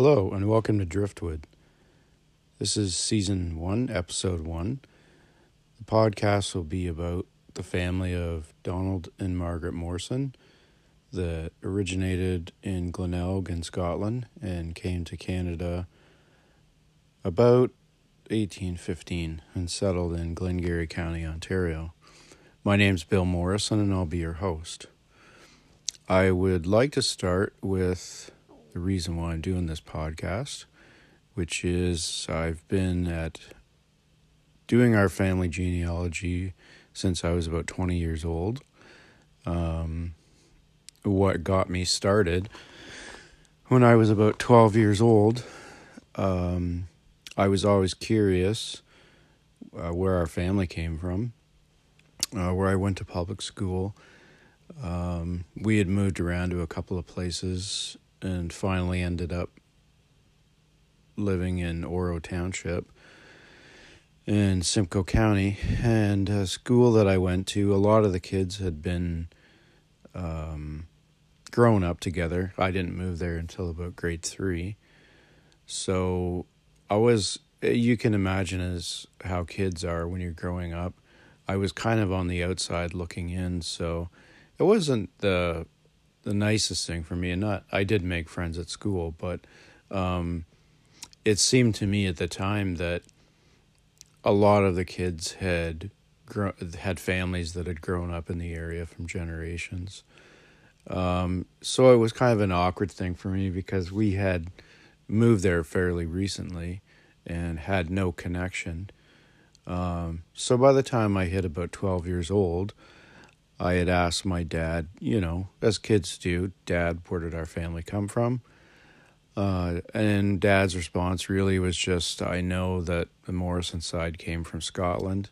Hello, and welcome to Driftwood. This is season one, episode one. The podcast will be about the family of Donald and Margaret Morrison that originated in Glenelg in Scotland and came to Canada about 1815 and settled in Glengarry County, Ontario. My name's Bill Morrison, and I'll be your host. I would like to start with the reason why I'm doing this podcast, which is I've been at doing our family genealogy since I was about 20 years old. Um, what got me started when I was about 12 years old, um, I was always curious uh, where our family came from, uh, where I went to public school. Um, we had moved around to a couple of places and finally ended up living in Oro Township in Simcoe County. And a school that I went to, a lot of the kids had been um, grown up together. I didn't move there until about grade three. So I was, you can imagine as how kids are when you're growing up. I was kind of on the outside looking in. So it wasn't the the nicest thing for me. And not, I did make friends at school, but um, it seemed to me at the time that a lot of the kids had grown, had families that had grown up in the area from generations. Um, so it was kind of an awkward thing for me because we had moved there fairly recently and had no connection. Um, so by the time I hit about 12 years old, I had asked my dad, you know, as kids do, Dad, where did our family come from? Uh, and Dad's response really was just, I know that the Morrison side came from Scotland.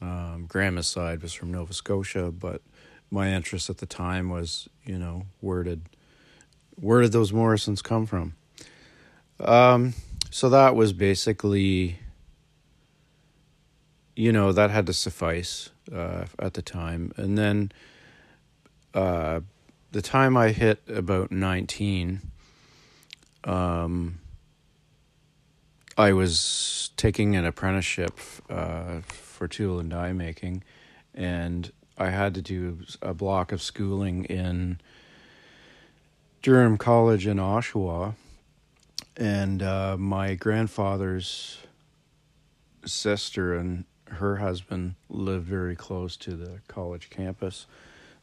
Um, Grandma's side was from Nova Scotia, but my interest at the time was, you know, where did where did those Morrisons come from? Um, so that was basically, you know, that had to suffice uh, at the time. And then uh, the time I hit about 19, um, I was taking an apprenticeship uh, for tool and die making, and I had to do a block of schooling in Durham College in Oshawa. And uh, my grandfather's sister and her husband lived very close to the college campus.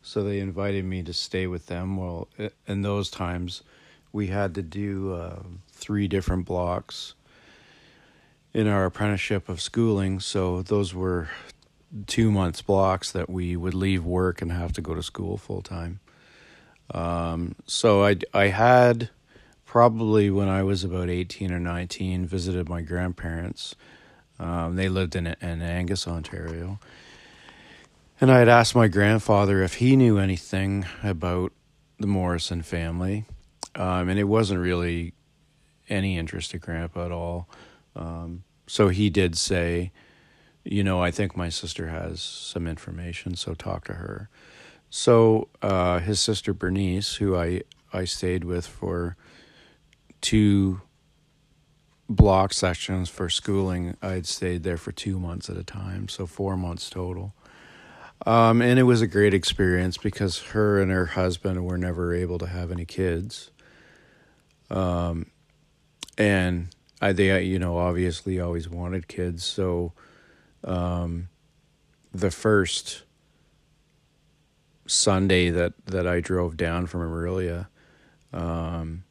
So they invited me to stay with them. Well, in those times, we had to do uh, three different blocks in our apprenticeship of schooling. So those were two months blocks that we would leave work and have to go to school full time. Um, so I, I had probably when I was about 18 or 19 visited my grandparents um, they lived in, in Angus, Ontario. And I had asked my grandfather if he knew anything about the Morrison family. Um, and it wasn't really any interest to Grandpa at all. Um, so he did say, you know, I think my sister has some information, so talk to her. So uh, his sister Bernice, who I, I stayed with for two block sections for schooling, I'd stayed there for two months at a time, so four months total. Um, and it was a great experience because her and her husband were never able to have any kids. Um, and I, they, you know, obviously always wanted kids. So, um, the first Sunday that, that I drove down from Orillia, um,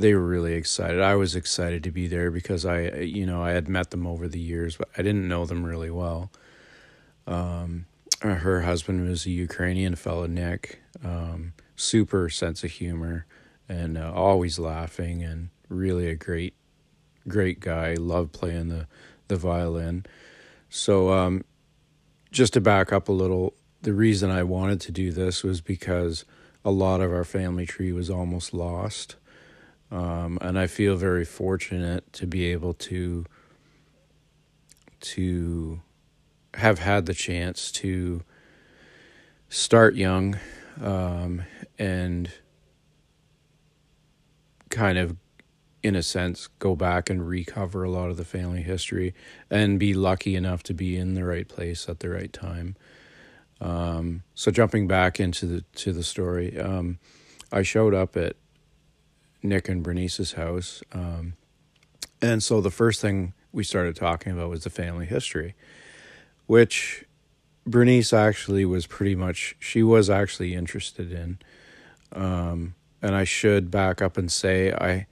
they were really excited. I was excited to be there because I, you know, I had met them over the years, but I didn't know them really well. Um, her husband was a Ukrainian fellow, Nick. Um, super sense of humor and uh, always laughing and really a great, great guy. Loved playing the the violin. So, um, just to back up a little, the reason I wanted to do this was because a lot of our family tree was almost lost. Um, and I feel very fortunate to be able to to have had the chance to start young um, and kind of in a sense, go back and recover a lot of the family history and be lucky enough to be in the right place at the right time. Um, so jumping back into the to the story, um, I showed up at Nick and Bernice's house, um, and so the first thing we started talking about was the family history, which Bernice actually was pretty much she was actually interested in. Um, and I should back up and say I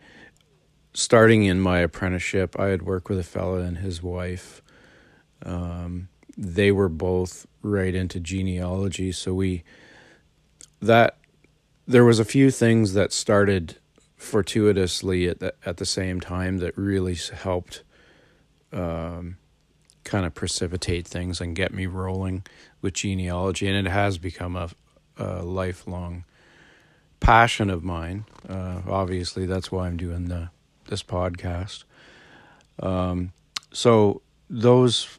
starting in my apprenticeship, I had worked with a fella and his wife. Um, they were both right into genealogy, so we that there was a few things that started fortuitously at the, at the same time that really helped um, kind of precipitate things and get me rolling with genealogy, and it has become a, a lifelong passion of mine. Uh, obviously, that's why I'm doing the this podcast. Um, so those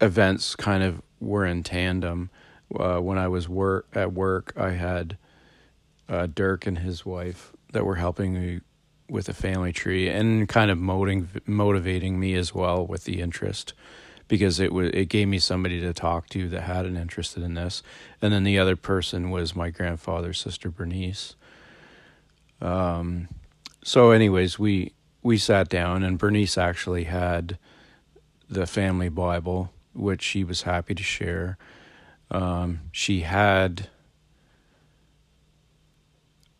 events kind of were in tandem. Uh, when I was work at work, I had uh, Dirk and his wife that were helping me with the family tree and kind of motivating motivating me as well with the interest because it was it gave me somebody to talk to that had an interest in this. And then the other person was my grandfather's sister Bernice. Um so anyways we we sat down and Bernice actually had the family bible which she was happy to share. Um she had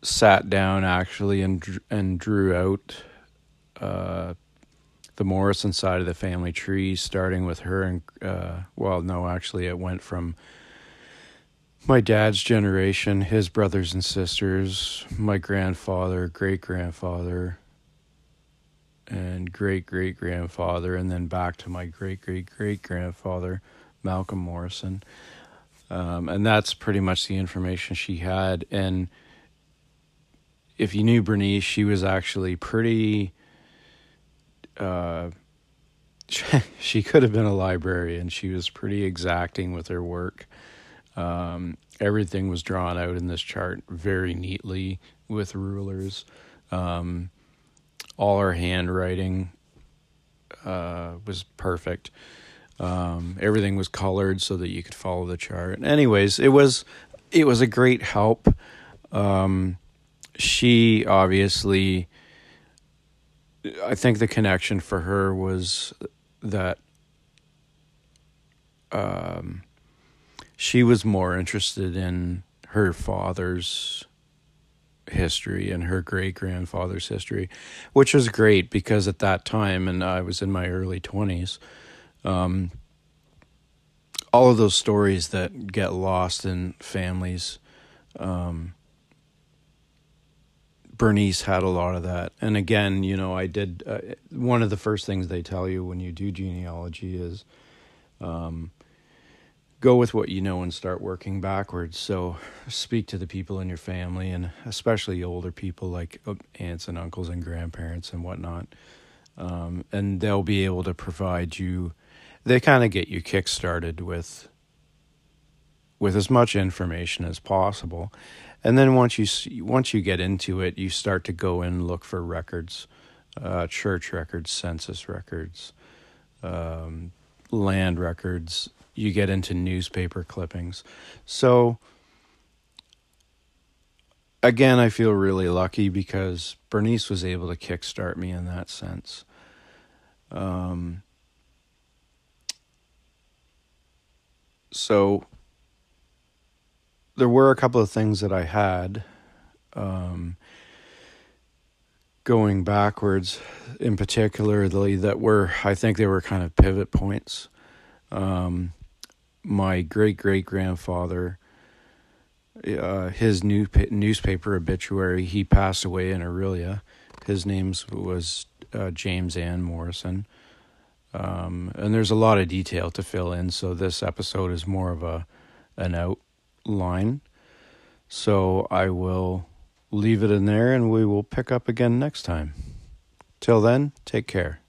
sat down actually and and drew out uh, the Morrison side of the family tree, starting with her and uh, well, no, actually, it went from my dad's generation, his brothers and sisters, my grandfather, great grandfather, and great great grandfather, and then back to my great great great grandfather, Malcolm Morrison. Um, and that's pretty much the information she had. And if you knew Bernice, she was actually pretty. Uh, she could have been a librarian. She was pretty exacting with her work. Um, everything was drawn out in this chart very neatly with rulers. Um, all her handwriting uh, was perfect. Um, everything was colored so that you could follow the chart. Anyways, it was it was a great help. Um, she obviously I think the connection for her was that um, she was more interested in her father's history and her great grandfather's history, which was great because at that time, and I was in my early 20s, um, all of those stories that get lost in families. Um, Bernice had a lot of that. And again, you know, I did uh, one of the first things they tell you when you do genealogy is um, go with what you know and start working backwards. So speak to the people in your family and especially older people like uh, aunts and uncles and grandparents and whatnot. Um, and they'll be able to provide you, they kind of get you kick started with with as much information as possible and then once you once you get into it, you start to go and look for records, uh, church records, census records, um, land records. You get into newspaper clippings. So again, I feel really lucky because Bernice was able to kickstart me in that sense. Um, so there were a couple of things that I had um, going backwards, in particularly that were I think they were kind of pivot points. Um, my great great grandfather, uh, his new newspaper obituary, he passed away in Orillia. His name was uh, James Ann Morrison. Um, and there's a lot of detail to fill in, so this episode is more of a an out line. So I will leave it in there and we will pick up again next time. Till then, take care.